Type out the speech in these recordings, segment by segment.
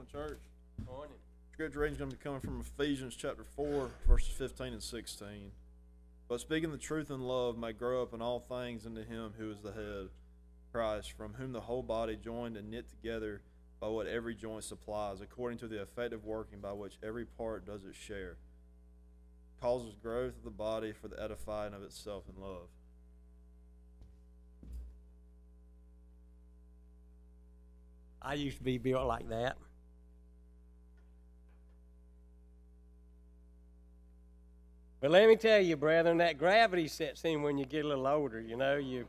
Morning, church. Morning. Scripture reading is going to be coming from Ephesians chapter 4, verses 15 and 16. But speaking the truth in love may grow up in all things into him who is the head, Christ, from whom the whole body joined and knit together by what every joint supplies, according to the effective working by which every part does its share, causes growth of the body for the edifying of itself in love. I used to be built like that. But let me tell you, brethren, that gravity sets in when you get a little older. You know, you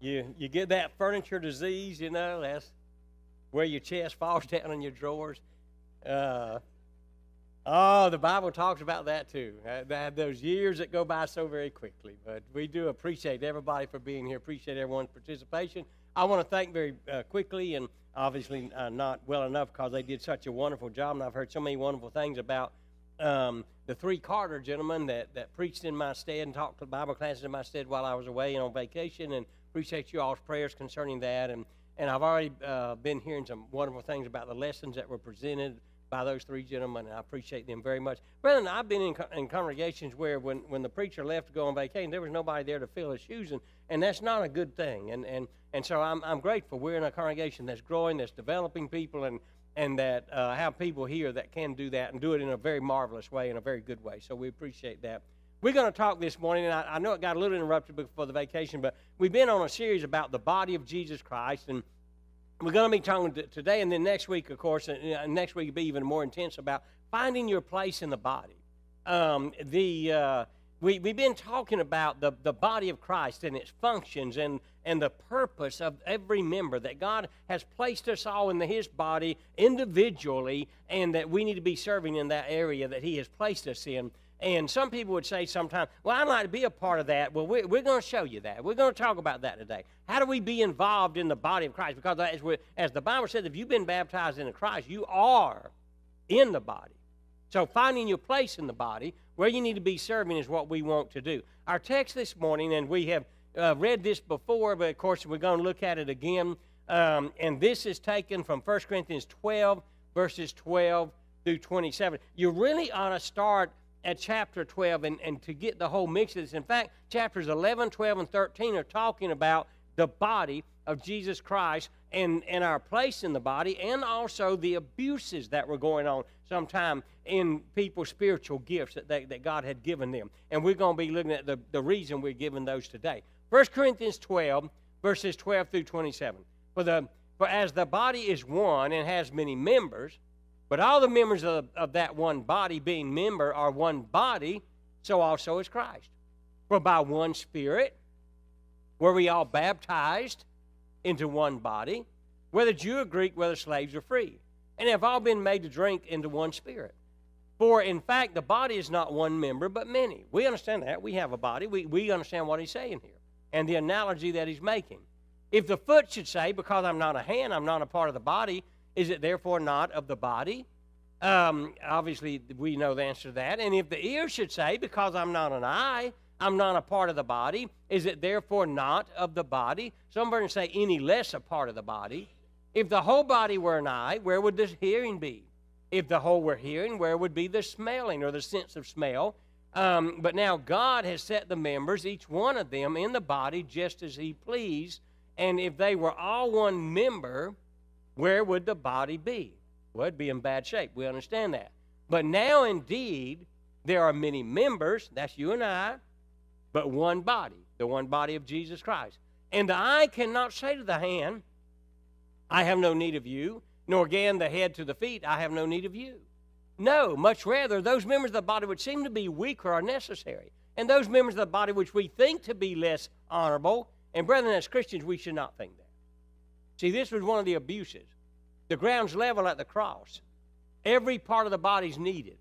you you get that furniture disease. You know, that's where your chest falls down in your drawers. Uh, oh, the Bible talks about that too. Uh, that, those years that go by so very quickly. But we do appreciate everybody for being here. Appreciate everyone's participation. I want to thank very uh, quickly and obviously uh, not well enough because they did such a wonderful job, and I've heard so many wonderful things about um, the three Carter gentlemen that, that preached in my stead and taught Bible classes in my stead while I was away and on vacation, and appreciate you all's prayers concerning that. And, and I've already uh, been hearing some wonderful things about the lessons that were presented by those three gentlemen, and I appreciate them very much. Brethren, I've been in, in congregations where when, when the preacher left to go on vacation, there was nobody there to fill his shoes, and, and that's not a good thing. And, and, and so I'm, I'm grateful. We're in a congregation that's growing, that's developing people, and, and that uh, have people here that can do that and do it in a very marvelous way, in a very good way. So we appreciate that. We're going to talk this morning, and I, I know it got a little interrupted before the vacation, but we've been on a series about the body of Jesus Christ, and we're going to be talking today and then next week, of course, and next week will be even more intense about finding your place in the body. Um, the uh, we, we've been talking about the, the body of Christ and its functions and, and the purpose of every member, that God has placed us all in His body individually, and that we need to be serving in that area that He has placed us in. And some people would say sometimes, well, I'd like to be a part of that. Well, we're, we're going to show you that. We're going to talk about that today. How do we be involved in the body of Christ? Because as, as the Bible says, if you've been baptized into Christ, you are in the body. So finding your place in the body, where you need to be serving, is what we want to do. Our text this morning, and we have uh, read this before, but of course we're going to look at it again. Um, and this is taken from 1 Corinthians 12, verses 12 through 27. You really ought to start at chapter 12 and, and to get the whole mix of this. In fact, chapters 11, 12, and 13 are talking about the body of Jesus Christ and, and our place in the body, and also the abuses that were going on sometime in people's spiritual gifts that, they, that God had given them. And we're going to be looking at the, the reason we're given those today. 1 Corinthians 12, verses 12 through 27. For, the, for as the body is one and has many members, but all the members of, of that one body, being member, are one body, so also is Christ. For by one Spirit were we all baptized into one body, whether Jew or Greek, whether slaves or free, and have all been made to drink into one Spirit. For in fact, the body is not one member, but many. We understand that. We have a body. We, we understand what he's saying here and the analogy that he's making. If the foot should say, Because I'm not a hand, I'm not a part of the body, is it therefore not of the body? Um, obviously, we know the answer to that. And if the ear should say, Because I'm not an eye, I'm not a part of the body, is it therefore not of the body? Some versions say, Any less a part of the body. If the whole body were an eye, where would this hearing be? If the whole were hearing, where would be the smelling or the sense of smell? Um, but now God has set the members, each one of them, in the body just as He pleased. And if they were all one member, where would the body be? Well, it'd be in bad shape. We understand that. But now, indeed, there are many members, that's you and I, but one body, the one body of Jesus Christ. And the eye cannot say to the hand, I have no need of you, nor again the head to the feet, I have no need of you. No, much rather, those members of the body which seem to be weaker are necessary. And those members of the body which we think to be less honorable, and brethren, as Christians, we should not think that. See, this was one of the abuses. The ground's level at the cross. Every part of the body's needed.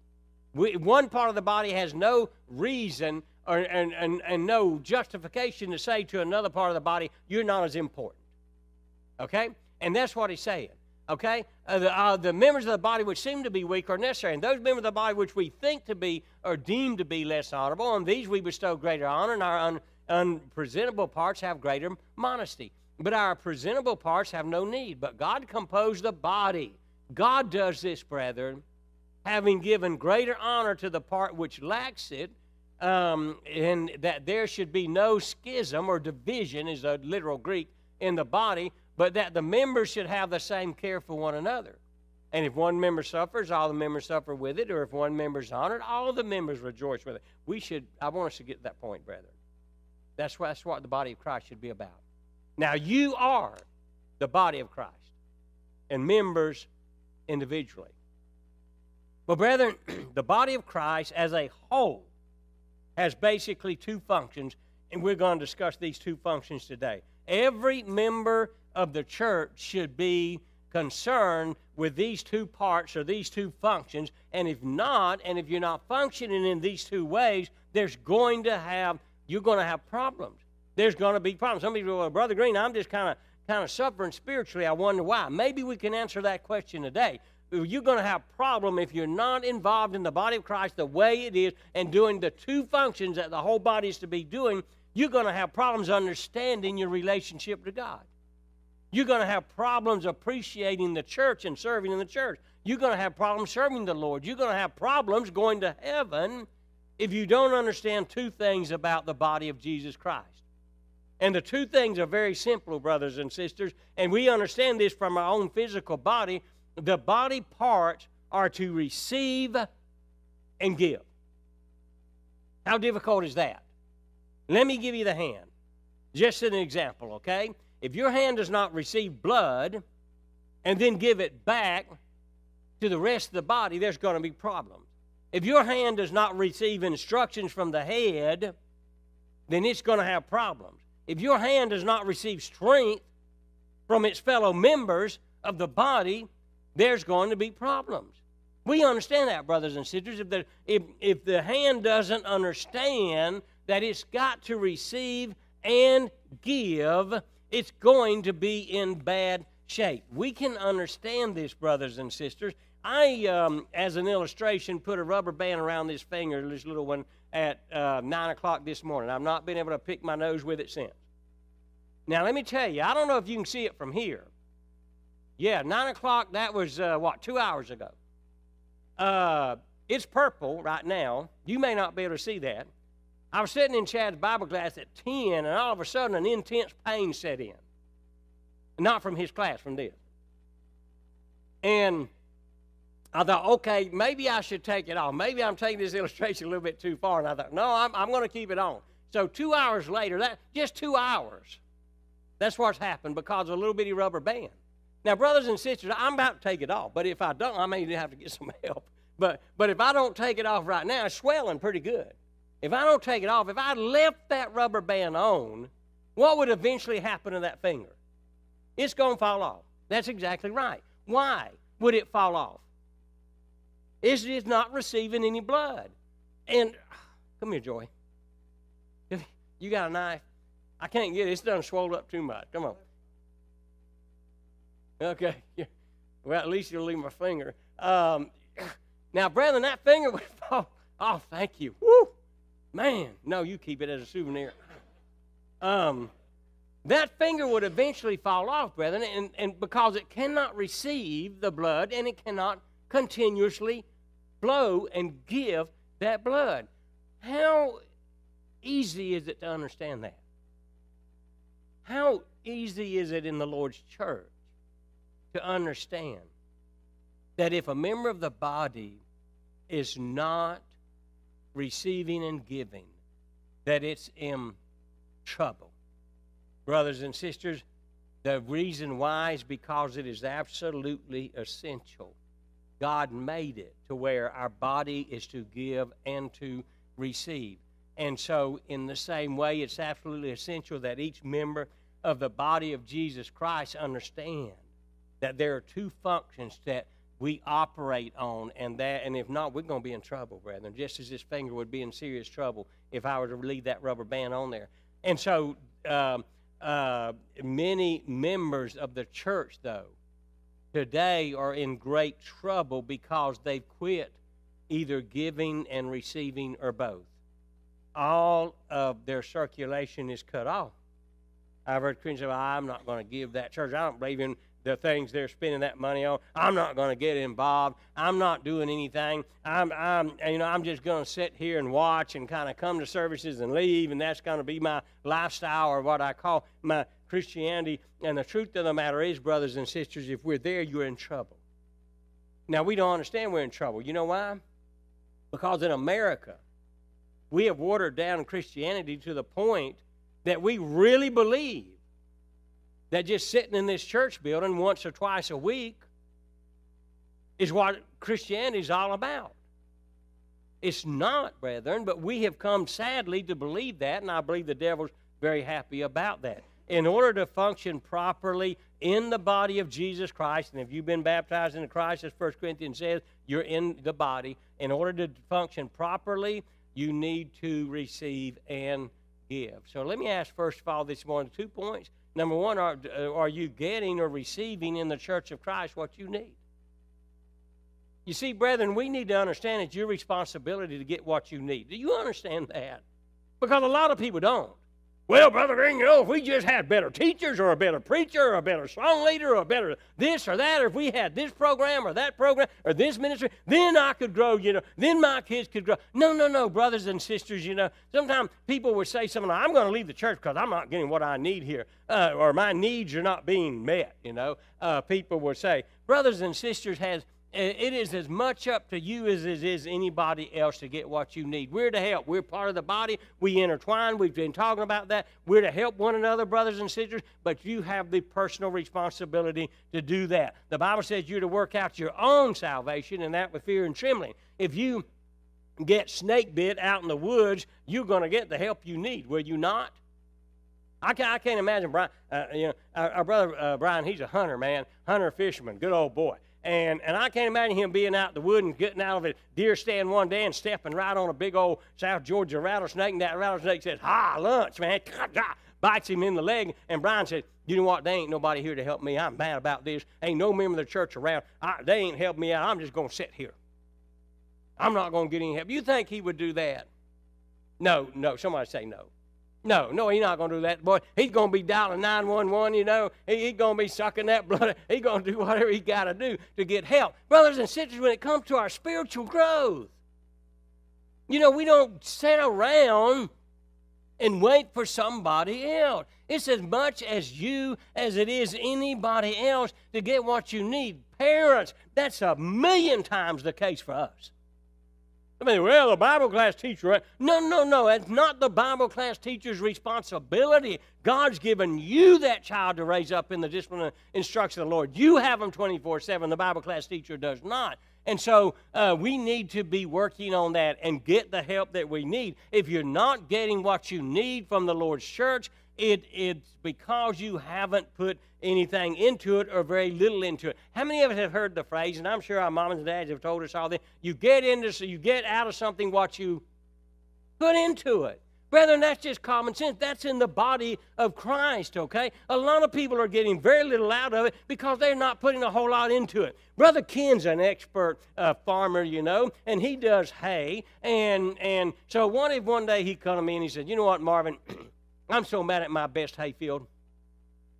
We, one part of the body has no reason or, and, and, and no justification to say to another part of the body, you're not as important. Okay? And that's what he's saying. Okay? Uh, the, uh, the, members of the body which seem to be weak are necessary. And those members of the body which we think to be or deemed to be less honorable, on these we bestow greater honor, and our un, unpresentable parts have greater modesty. But our presentable parts have no need. But God composed the body, God does this, brethren, having given greater honor to the part which lacks it, um, and that there should be no schism or division, is a literal Greek, in the body, but that the members should have the same care for one another. And if one member suffers, all the members suffer with it, or if one member is honored, all the members rejoice with it. We should, I want us to get to that point, brethren. That's what, that's what the body of Christ should be about. Now, you are the body of Christ and members individually. But, brethren, the body of Christ as a whole has basically two functions, and we're going to discuss these two functions today. Every member of the church should be concerned with these two parts or these two functions, and if not, and if you're not functioning in these two ways, there's going to have you're going to have problems. There's going to be problems. Some people, well, Brother Green, I'm just kind of kind of suffering spiritually. I wonder why. Maybe we can answer that question today. You're going to have problem if you're not involved in the body of Christ the way it is and doing the two functions that the whole body is to be doing. You're going to have problems understanding your relationship to God. You're going to have problems appreciating the church and serving in the church. You're going to have problems serving the Lord. You're going to have problems going to heaven if you don't understand two things about the body of Jesus Christ. And the two things are very simple, brothers and sisters, and we understand this from our own physical body. The body parts are to receive and give. How difficult is that? Let me give you the hand. Just an example, okay? If your hand does not receive blood and then give it back to the rest of the body, there's going to be problems. If your hand does not receive instructions from the head, then it's going to have problems. If your hand does not receive strength from its fellow members of the body, there's going to be problems. We understand that, brothers and sisters. If the, if, if the hand doesn't understand that it's got to receive and give, it's going to be in bad shape. We can understand this, brothers and sisters. I, um, as an illustration, put a rubber band around this finger, this little one, at uh, 9 o'clock this morning. I've not been able to pick my nose with it since. Now, let me tell you, I don't know if you can see it from here. Yeah, 9 o'clock, that was, uh, what, two hours ago. Uh, it's purple right now. You may not be able to see that. I was sitting in Chad's Bible class at 10, and all of a sudden an intense pain set in. Not from his class, from this. And I thought, okay, maybe I should take it off. Maybe I'm taking this illustration a little bit too far. And I thought, no, I'm, I'm going to keep it on. So two hours later, that just two hours, that's what's happened because of a little bitty rubber band. Now, brothers and sisters, I'm about to take it off, but if I don't, I may have to get some help. But, but if I don't take it off right now, it's swelling pretty good. If I don't take it off, if I left that rubber band on, what would eventually happen to that finger? It's going to fall off. That's exactly right. Why would it fall off? It's just not receiving any blood. And come here, Joy. You got a knife? I can't get it. It's done swelled up too much. Come on. Okay. Well, at least you'll leave my finger. Um, now, brethren, that finger would fall. Oh, thank you. Woo! Man, no, you keep it as a souvenir. Um, that finger would eventually fall off, brethren, and, and because it cannot receive the blood and it cannot continuously flow and give that blood. How easy is it to understand that? How easy is it in the Lord's church to understand that if a member of the body is not receiving and giving, that it's in trouble. Brothers and sisters, the reason why is because it is absolutely essential. God made it to where our body is to give and to receive. And so, in the same way, it's absolutely essential that each member of the body of Jesus Christ understand that there are two functions that we operate on, and that, and if not, we're going to be in trouble, brethren. Just as this finger would be in serious trouble if I were to leave that rubber band on there. And so, um, uh, many members of the church, though, today are in great trouble because they've quit either giving and receiving or both. All of their circulation is cut off. I've heard Christians say, I'm not going to give that church. I don't believe in the things they're spending that money on. I'm not going to get involved. I'm not doing anything. I'm, I'm, you know, I'm just going to sit here and watch and kind of come to services and leave, and that's going to be my lifestyle or what I call my Christianity. And the truth of the matter is, brothers and sisters, if we're there, you're in trouble. Now, we don't understand we're in trouble. You know why? Because in America, we have watered down Christianity to the point that we really believe that just sitting in this church building once or twice a week is what Christianity is all about. It's not, brethren, but we have come sadly to believe that, and I believe the devil's very happy about that. In order to function properly in the body of Jesus Christ, and if you've been baptized into Christ, as 1 Corinthians says, you're in the body. In order to function properly, you need to receive and give. So let me ask first of all this morning two points. Number one, are, uh, are you getting or receiving in the church of Christ what you need? You see, brethren, we need to understand it's your responsibility to get what you need. Do you understand that? Because a lot of people don't. Well, Brother Green, you know, if we just had better teachers or a better preacher or a better song leader or a better this or that, or if we had this program or that program or this ministry, then I could grow, you know, then my kids could grow. No, no, no, brothers and sisters, you know, sometimes people would say something like, I'm going to leave the church because I'm not getting what I need here, uh, or my needs are not being met, you know. Uh, people would say, brothers and sisters has it is as much up to you as it is anybody else to get what you need. We're to help. We're part of the body. We intertwine. We've been talking about that. We're to help one another, brothers and sisters, but you have the personal responsibility to do that. The Bible says you're to work out your own salvation, and that with fear and trembling. If you get snake bit out in the woods, you're going to get the help you need, will you not? I can't, I can't imagine Brian. Uh, you know, our, our brother uh, Brian. He's a hunter, man, hunter fisherman, good old boy. And, and I can't imagine him being out in the wood and getting out of a deer stand one day and stepping right on a big old South Georgia rattlesnake. And that rattlesnake says, Hi, lunch, man. Bites him in the leg. And Brian says, You know what? They ain't nobody here to help me. I'm mad about this. Ain't no member of the church around. I, they ain't helping me out. I'm just going to sit here. I'm not going to get any help. You think he would do that? No, no. Somebody say no. No, no, he's not going to do that, boy. He's going to be dialing 911, you know. He, he's going to be sucking that blood. He's going to do whatever he got to do to get help. Brothers and sisters, when it comes to our spiritual growth, you know, we don't sit around and wait for somebody else. It's as much as you as it is anybody else to get what you need. Parents, that's a million times the case for us. I mean, well, the Bible class teacher. Right? No, no, no. It's not the Bible class teacher's responsibility. God's given you that child to raise up in the discipline and instruction of the Lord. You have them 24 7. The Bible class teacher does not. And so uh, we need to be working on that and get the help that we need. If you're not getting what you need from the Lord's church, it, it's because you haven't put anything into it or very little into it. How many of us have heard the phrase, and I'm sure our moms and dads have told us all this, you get into you get out of something what you put into it. Brethren, that's just common sense. That's in the body of Christ, okay? A lot of people are getting very little out of it because they're not putting a whole lot into it. Brother Ken's an expert uh, farmer, you know, and he does hay. And, and so one, one day he come to me and he said, You know what, Marvin? I'm so mad at my best hayfield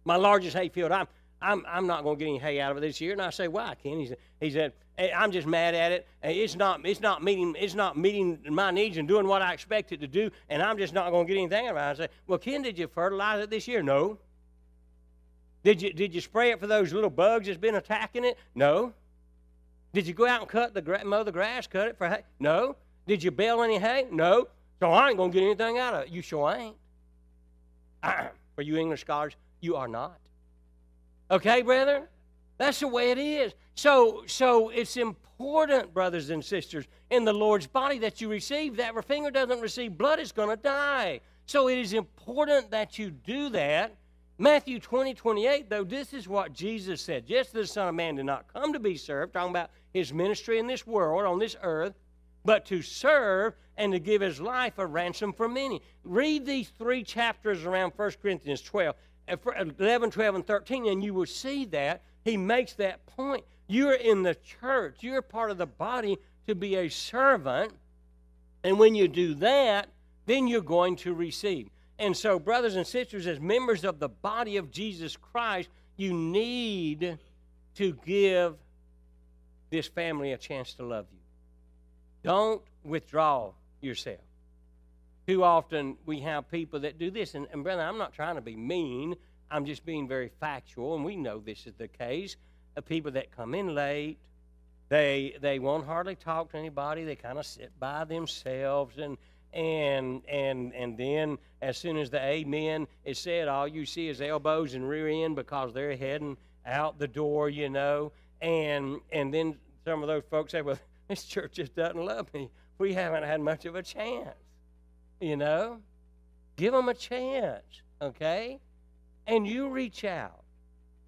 my largest hay field. I'm, I'm, I'm not going to get any hay out of it this year. And I say, why, Ken? He said, he said hey, I'm just mad at it. Eh, it's not, it's, not meeting, it's not meeting my needs and doing what I expect it to do, and I'm just not going to get anything out of it. I say, well, Ken, did you fertilize it this year? No. Did you, did you spray it for those little bugs that's been attacking it? No. Did you go out and cut the mow the grass, cut it for hay? No. Did you bale any hay? No. So I ain't going to get anything out of it. You sure ain't. for you English scholars, you are not. Okay, brethren? That's the way it is. So, so it's important, brothers and sisters, in the Lord's body that you receive that. If a finger doesn't receive blood, it's going to die. So it is important that you do that. Matthew 20, 28, though, this is what Jesus said. Yes, the Son of Man did not come to be served, talking about his ministry in this world, on this earth, but to serve and to give his life a ransom for many. Read these three chapters around 1 Corinthians 12. Uh, uh, 11, 12, and 13, and you will see that he makes that point. You're in the church, you're part of the body to be a servant, and when you do that, then you're going to receive. And so, brothers and sisters, as members of the body of Jesus Christ, You need to give this family a chance to love you. Don't withdraw yourself. Too often we have people that do this, and, and brother, I'm not trying to be mean. I'm just being very factual, and we know this is the case. Of people that come in late, they they won't hardly talk to anybody. They kind of sit by themselves, and and and and then as soon as the amen is said, all you see is elbows and rear end because they're heading out the door, you know. And and then some of those folks say, "Well, this church just doesn't love me. We haven't had much of a chance." You know, give them a chance, okay? And you reach out.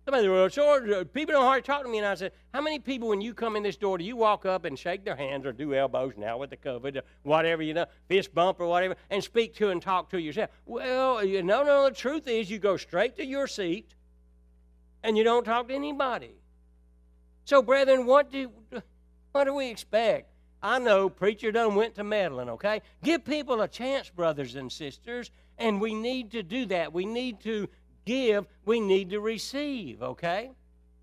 Somebody, well, sure, uh, people don't hardly talk to me. And I said, How many people, when you come in this door, do you walk up and shake their hands or do elbows now with the COVID, or whatever, you know, fist bump or whatever, and speak to and talk to yourself? Well, you know, no, the truth is you go straight to your seat and you don't talk to anybody. So, brethren, what do, what do we expect? I know preacher done went to meddling, okay? Give people a chance, brothers and sisters, and we need to do that. We need to give, we need to receive, okay?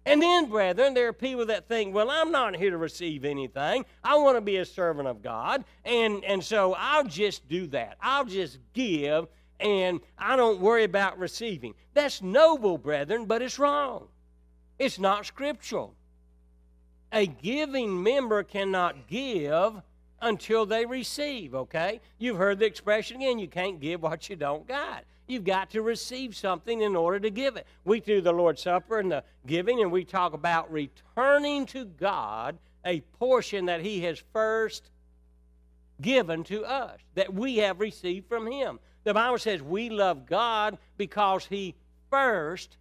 And then, brethren, there are people that think, well, I'm not here to receive anything. I want to be a servant of God. And, and so I'll just do that. I'll just give, and I don't worry about receiving. That's noble, brethren, but it's wrong. It's not scriptural. A giving member cannot give until they receive, okay? You've heard the expression again you can't give what you don't got. You've got to receive something in order to give it. We do the Lord's Supper and the giving, and we talk about returning to God a portion that He has first given to us, that we have received from Him. The Bible says we love God because He first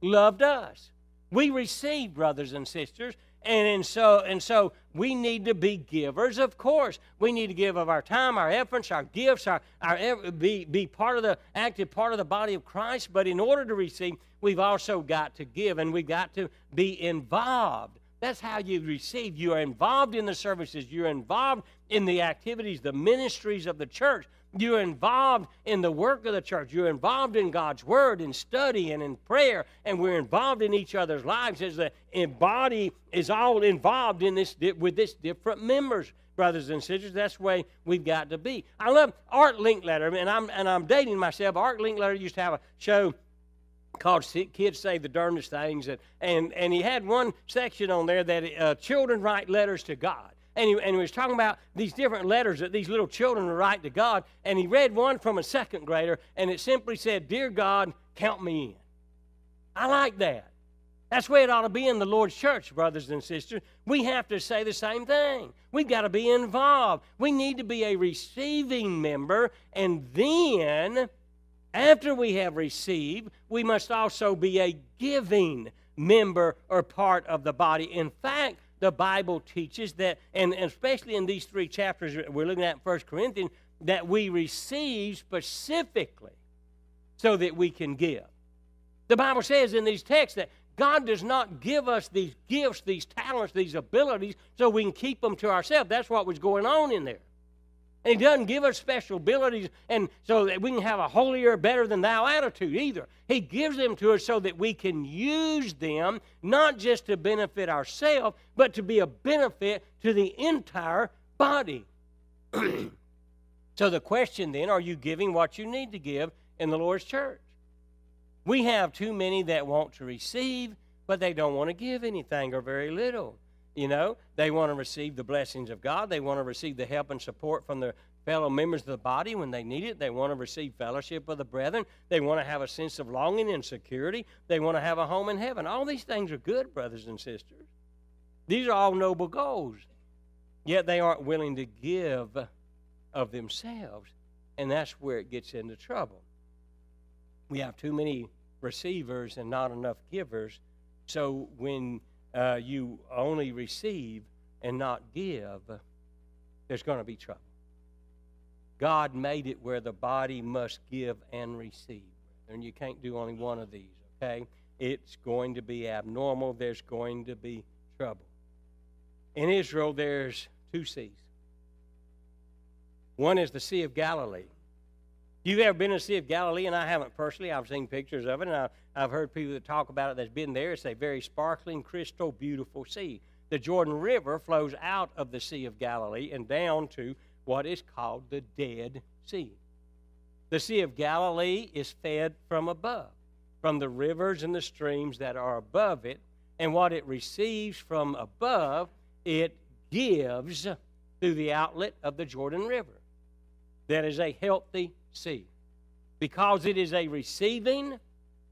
loved us. We receive, brothers and sisters, and, and so and so we need to be givers, of course. We need to give of our time, our efforts, our gifts, our, our be, be part of the active part of the body of Christ. But in order to receive, we've also got to give and we've got to be involved. That's how you receive. You are involved in the services, you're involved in the activities, the ministries of the church. You're involved in the work of the church. You're involved in God's word, in study, and in prayer. And we're involved in each other's lives as the body is all involved in this with this different members, brothers and sisters. That's the way we've got to be. I love Art Linkletter, and I'm and I'm dating myself. Art Linkletter used to have a show called Kids Say the Darndest Things, and, and, and he had one section on there that uh, children write letters to God and he, and he was talking about these different letters that these little children write to God. And he read one from a second grader, and it simply said, Dear God, count me in. I like that. That's where it ought to be in the Lord's church, brothers and sisters. We have to say the same thing. We've got to be involved. We need to be a receiving member, and then, after we have received, we must also be a giving member or part of the body. In fact, the Bible teaches that, and, especially in these three chapters we're looking at in 1 Corinthians, that we receive specifically so that we can give. The Bible says in these texts that God does not give us these gifts, these talents, these abilities so we can keep them to ourselves. That's what was going on in there. And he doesn't give us special abilities and so that we can have a holier, better than thou attitude either. He gives them to us so that we can use them not just to benefit ourselves, but to be a benefit to the entire body. so the question then, are you giving what you need to give in the Lord's church? We have too many that want to receive, but they don't want to give anything or very little. You know, they want to receive the blessings of God. They want to receive the help and support from their fellow members of the body when they need it. They want to receive fellowship of the brethren. They want to have a sense of longing and security. They want to have a home in heaven. All these things are good, brothers and sisters. These are all noble goals. Yet they aren't willing to give of themselves. And that's where it gets into trouble. We have too many receivers and not enough givers. So when uh, you only receive and not give, there's going to be trouble. God made it where the body must give and receive. And you can't do only one of these, okay? It's going to be abnormal. There's going to be trouble. In Israel, there's two seas. One is the Sea of Galilee. You've ever been to the Sea of Galilee, and I haven't personally, I've seen pictures of it, and I, I've heard people that talk about it that's been there. It's a very sparkling, crystal, beautiful sea. The Jordan River flows out of the Sea of Galilee and down to what is called the Dead Sea. The Sea of Galilee is fed from above, from the rivers and the streams that are above it, and what it receives from above, it gives through the outlet of the Jordan River. That is a healthy sea. Because it is a receiving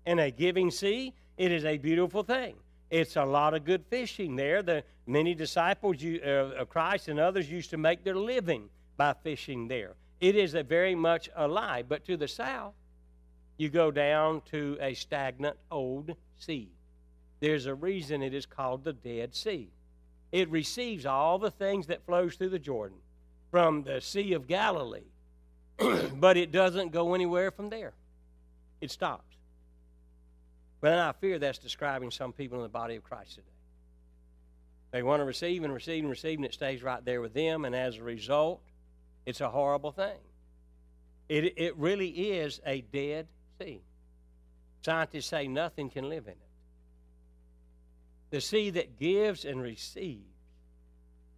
and a giving sea, it is a beautiful thing. It's a lot of good fishing there. The many disciples uh, of Christ and others used to make their living by fishing there. It is a very much alive. But to the south, you go down to a stagnant old sea. There's a reason it is called the Dead Sea. It receives all the things that flows through the Jordan from the Sea of Galilee, but it doesn't go anywhere from there. It stops. But then I fear that's describing some people in the body of Christ today. They want to receive and receive and receive, and it stays right there with them, and as a result, it's a horrible thing. It, it really is a dead sea. Scientists say nothing can live in it. The sea that gives and receives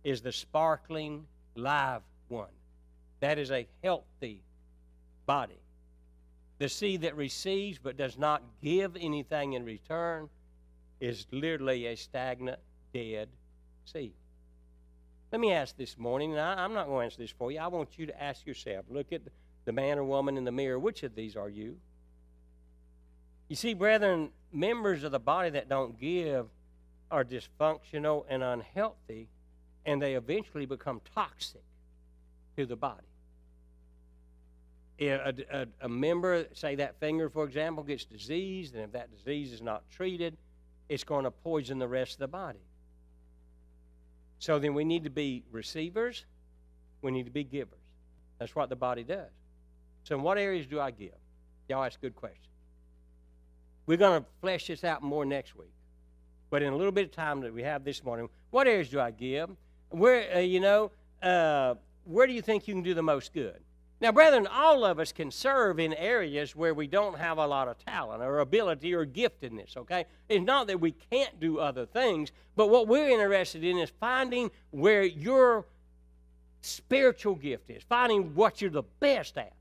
is the sparkling, live one. That is a healthy body. The sea that receives but does not give anything in return is literally a stagnant, dead sea. Let me ask this morning, and I, am not going to answer this for you. I want you to ask yourself look at the man or woman in the mirror. Which of these are you? You see, brethren, members of the body that don't give are dysfunctional and unhealthy, and they eventually become toxic to the body. A, a, a, member, say that finger, for example, gets diseased, and if that disease is not treated, it's going to poison the rest of the body. So then we need to be receivers, we need to be givers. That's what the body does. So, in what areas do I give? Y'all ask good questions. We're going to flesh this out more next week. But in a little bit of time that we have this morning, what areas do I give? Where, uh, you know, uh, where do you think you can do the most good? Now, brethren, all of us can serve in areas where we don't have a lot of talent or ability or giftedness, okay? It's not that we can't do other things, but what we're interested in is finding where your spiritual gift is, finding what you're the best at.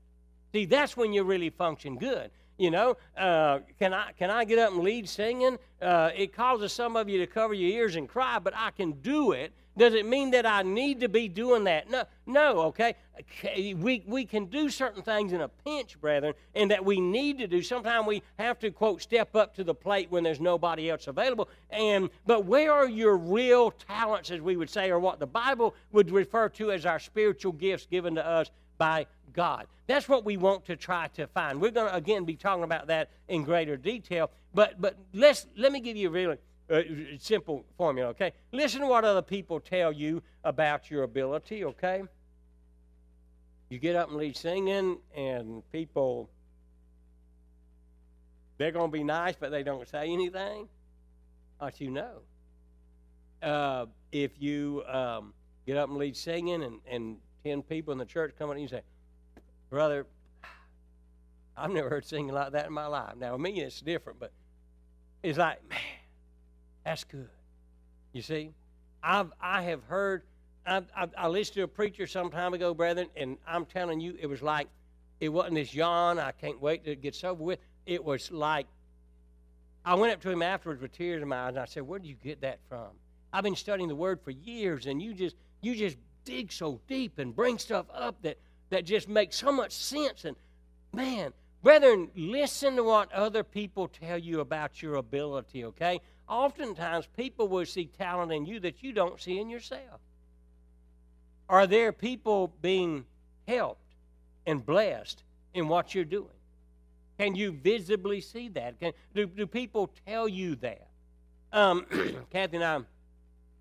See, that's when you really function good. You know, uh, can I can I get up and lead singing? Uh, it causes some of you to cover your ears and cry, but I can do it. Does it mean that I need to be doing that? No, no. Okay, we we can do certain things in a pinch, brethren, and that we need to do. Sometimes we have to quote step up to the plate when there's nobody else available. And but where are your real talents, as we would say, or what the Bible would refer to as our spiritual gifts given to us by God. That's what we want to try to find. We're going to again be talking about that in greater detail. But but let's let me give you a really uh, simple formula. Okay, listen to what other people tell you about your ability. Okay, you get up and lead singing, and people they're going to be nice, but they don't say anything. But you know, uh, if you um, get up and lead singing, and, and ten people in the church come up and you say, Brother, I've never heard singing like that in my life. Now, me, it's different, but it's like, man, that's good. You see, I've I have heard. I, I, I listened to a preacher some time ago, brethren, and I'm telling you, it was like it wasn't this yawn. I can't wait to get over with. It was like I went up to him afterwards with tears in my eyes, and I said, "Where do you get that from?" I've been studying the Word for years, and you just you just dig so deep and bring stuff up that that just makes so much sense. And man, brethren, listen to what other people tell you about your ability, okay? Oftentimes, people will see talent in you that you don't see in yourself. Are there people being helped and blessed in what you're doing? Can you visibly see that? Can, do, do people tell you that? Um, Kathy and I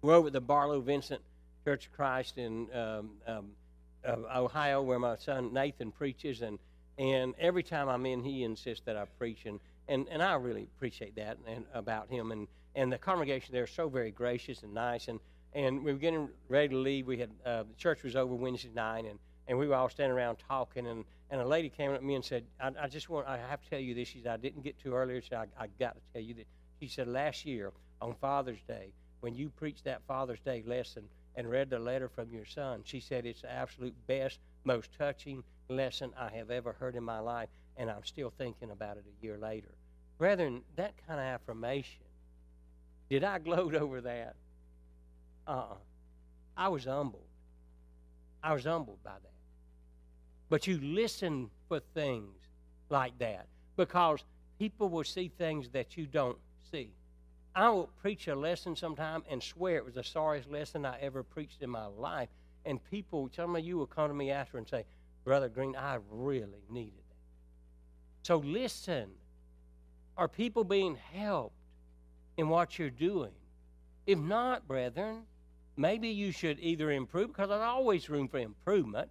were over at the Barlow Vincent Church of Christ in um, um, of Ohio, where my son Nathan preaches, and and every time I'm in, he insists that I preach, and and, and I really appreciate that and about him, and and the congregation there so very gracious and nice, and and we were getting ready to leave. We had uh, the church was over Wednesday night, and and we were all standing around talking, and, and a lady came up to me and said, I, I just want, I have to tell you this. She said, I didn't get to earlier, so I, I got to tell you that. She said, last year on Father's Day, when you preached that Father's Day lesson and read the letter from your son, she said, it's the absolute best, most touching lesson I have ever heard in my life, and I'm still thinking about it a year later. Brethren, that kind of affirmation, did I gloat over that? Uh uh I was humbled. I was humbled by that. But you listen for things like that because people will see things that you don't see. I will preach a lesson sometime and swear it was the sorriest lesson I ever preached in my life. And people, some of you will come to me after and say, Brother Green, I really needed. So listen. Are people being helped in what you're doing? If not, brethren, maybe you should either improve, because there's always room for improvement,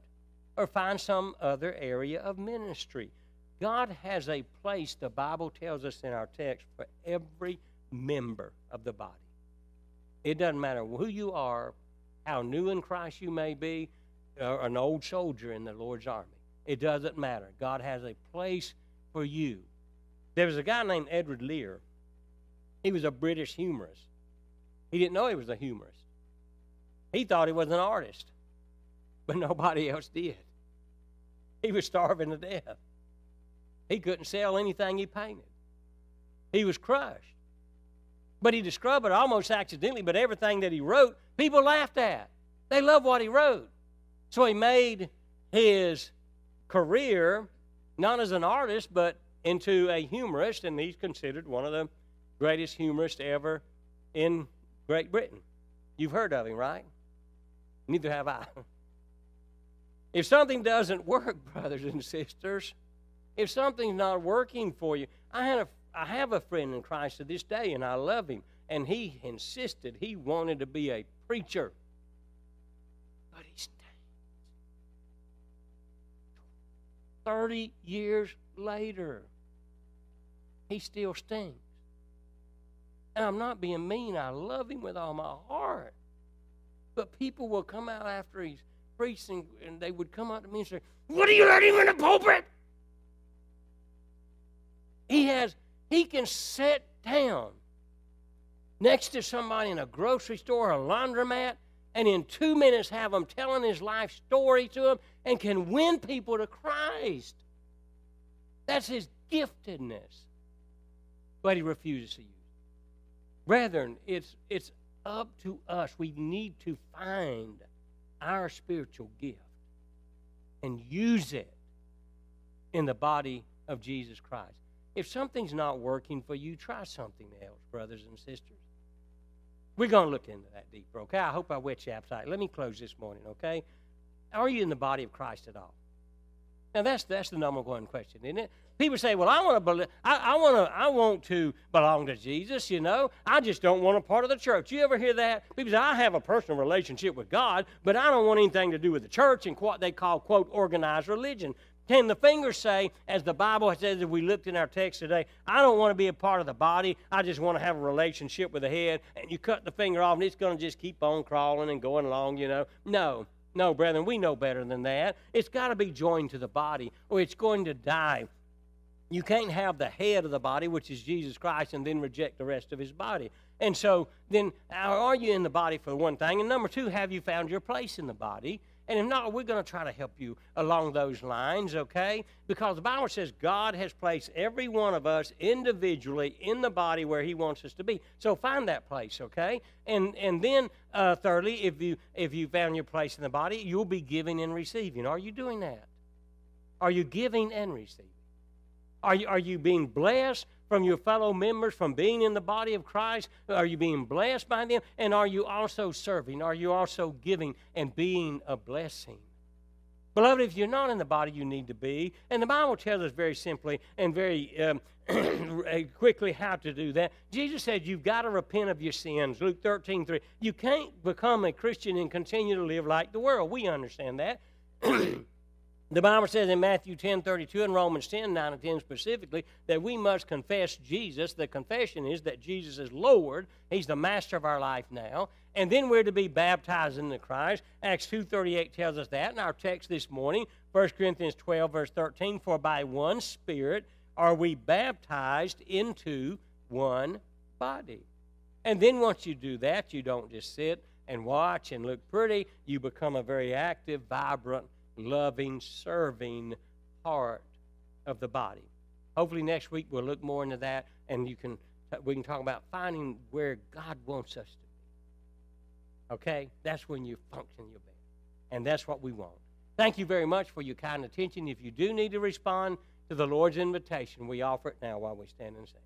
or find some other area of ministry. God has a place, the Bible tells us in our text, for every member of the body. It doesn't matter who you are, how new in Christ you may be, or an old soldier in the Lord's army. It doesn't matter. God has a place for you. There was a guy named Edward Lear. He was a British humorist. He didn't know he was a humorist. He thought he was an artist, but nobody else did. He was starving to death. He couldn't sell anything he painted. He was crushed. But he discovered almost accidentally, but everything that he wrote, people laughed at. They loved what he wrote. So he made his career not as an artist, but into a humorist, and he's considered one of the greatest humorists ever in Great Britain. You've heard of him, right? Neither have I. If something doesn't work, brothers and sisters, if something's not working for you, I had a I have a friend in Christ to this day, and I love him. And he insisted he wanted to be a preacher. But he 30 years later, he still stings. And I'm not being mean. I love him with all my heart. But people will come out after he's preaching, and they would come up to me and say, What are you letting him in the pulpit? He has, he can sit down next to somebody in a grocery store, a laundromat, and in two minutes have him telling his life story to them and can win people to Christ. That's his giftedness. But he refuses to use it. Brethren, it's, it's up to us. We need to find our spiritual gift and use it in the body of Jesus Christ. If something's not working for you, try something else, brothers and sisters. We're going to look into that deeper, okay? I hope I whet your appetite. Let me close this morning, okay? Are you in the body of Christ at all? Now that's that's the number one question, isn't it? People say, "Well, I want to believe. I, I want to. I want to belong to Jesus. You know, I just don't want a part of the church." You ever hear that? People say, "I have a personal relationship with God, but I don't want anything to do with the church and what they call quote organized religion." Can the fingers say, as the Bible says, if we looked in our text today, I don't want to be a part of the body. I just want to have a relationship with the head. And you cut the finger off, and it's going to just keep on crawling and going along, you know. No, no, brethren, we know better than that. It's got to be joined to the body, or it's going to die. You can't have the head of the body, which is Jesus Christ, and then reject the rest of his body. And so, then, are you in the body for one thing? And number two, have you found your place in the body? And if not, we're going to try to help you along those lines, okay? Because the Bible says God has placed every one of us individually in the body where He wants us to be. So find that place, okay? And and then uh, thirdly, if you if you found your place in the body, you'll be giving and receiving. Are you doing that? Are you giving and receiving? Are you, are you being blessed from your fellow members from being in the body of Christ? Are you being blessed by them? And are you also serving? Are you also giving and being a blessing? Beloved, if you're not in the body, you need to be. And the Bible tells us very simply and very um, quickly how to do that. Jesus said you've got to repent of your sins. Luke 13, 3. You can't become a Christian and continue to live like the world. We understand that. The Bible says in Matthew 10 32 and Romans 10 9 and 10 specifically that we must confess Jesus. The confession is that Jesus is Lord. He's the master of our life now. And then we're to be baptized into Christ. Acts 2.38 tells us that. In our text this morning, 1 Corinthians 12, verse 13, For by one Spirit are we baptized into one body. And then once you do that, you don't just sit and watch and look pretty. You become a very active, vibrant, loving, serving part of the body. Hopefully next week we'll look more into that, and you can we can talk about finding where God wants us to be. Okay, that's when you function your best, and that's what we want. Thank you very much for your kind attention. If you do need to respond to the Lord's invitation, we offer it now while we stand and sing.